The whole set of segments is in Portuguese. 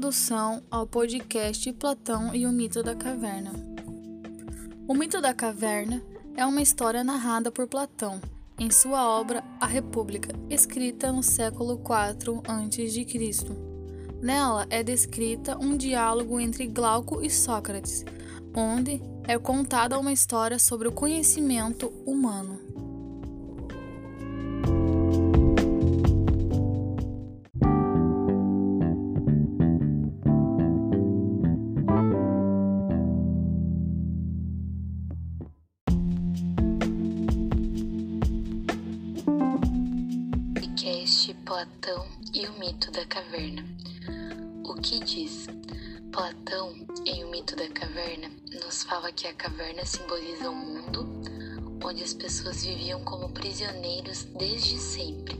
introdução ao podcast Platão e o Mito da Caverna. O Mito da Caverna é uma história narrada por Platão em sua obra A República, escrita no século IV a.C. Nela é descrita um diálogo entre Glauco e Sócrates, onde é contada uma história sobre o conhecimento humano. Podcast Platão e o mito da caverna. O que diz? Platão, em O Mito da Caverna, nos fala que a caverna simboliza um mundo onde as pessoas viviam como prisioneiros desde sempre,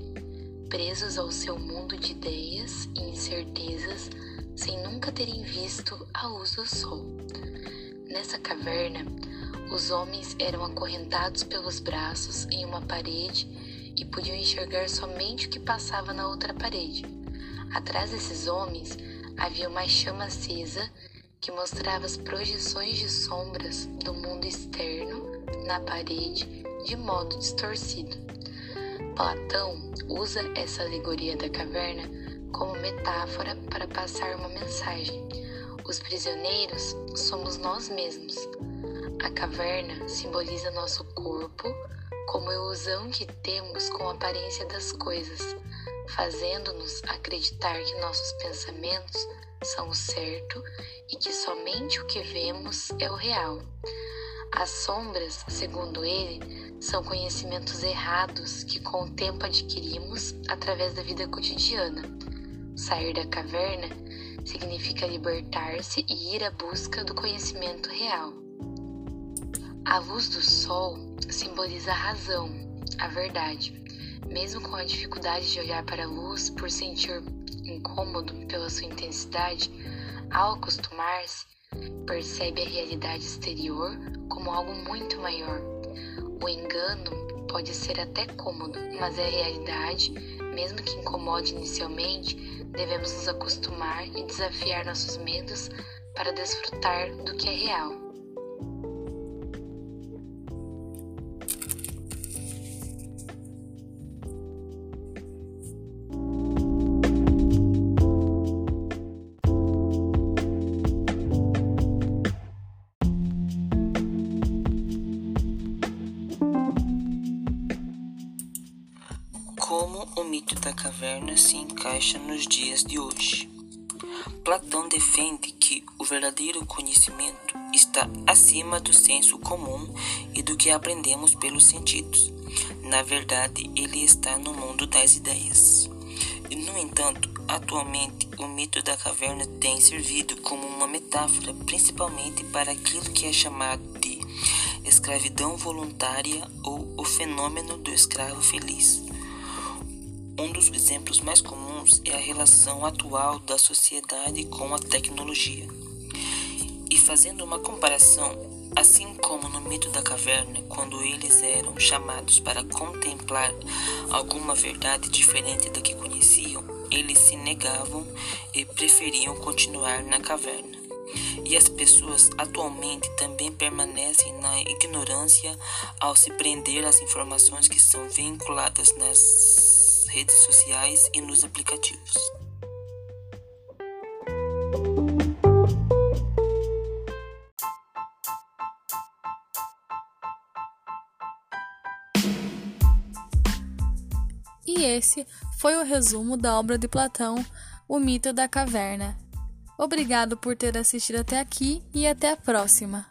presos ao seu mundo de ideias e incertezas, sem nunca terem visto a luz do sol. Nessa caverna, os homens eram acorrentados pelos braços em uma parede e podiam enxergar somente o que passava na outra parede. Atrás desses homens havia uma chama acesa que mostrava as projeções de sombras do mundo externo na parede de modo distorcido. Platão usa essa alegoria da caverna como metáfora para passar uma mensagem. Os prisioneiros somos nós mesmos. A caverna simboliza nosso corpo, como ilusão que temos com a aparência das coisas, fazendo-nos acreditar que nossos pensamentos são o certo e que somente o que vemos é o real. As sombras, segundo ele, são conhecimentos errados que com o tempo adquirimos através da vida cotidiana. Sair da caverna significa libertar-se e ir à busca do conhecimento real. A luz do sol simboliza a razão, a verdade. Mesmo com a dificuldade de olhar para a luz por sentir incômodo pela sua intensidade, ao acostumar-se, percebe a realidade exterior como algo muito maior. O engano pode ser até cômodo, mas é a realidade, mesmo que incomode inicialmente, devemos nos acostumar e desafiar nossos medos para desfrutar do que é real. Como o mito da caverna se encaixa nos dias de hoje? Platão defende que o verdadeiro conhecimento está acima do senso comum e do que aprendemos pelos sentidos. Na verdade, ele está no mundo das ideias. No entanto, atualmente o mito da caverna tem servido como uma metáfora principalmente para aquilo que é chamado de escravidão voluntária ou o fenômeno do escravo feliz. Um dos exemplos mais comuns é a relação atual da sociedade com a tecnologia. E fazendo uma comparação, assim como no mito da caverna, quando eles eram chamados para contemplar alguma verdade diferente da que conheciam, eles se negavam e preferiam continuar na caverna. E as pessoas atualmente também permanecem na ignorância ao se prender às informações que são vinculadas nas redes sociais e nos aplicativos. E esse foi o resumo da obra de Platão, O Mito da Caverna. Obrigado por ter assistido até aqui e até a próxima.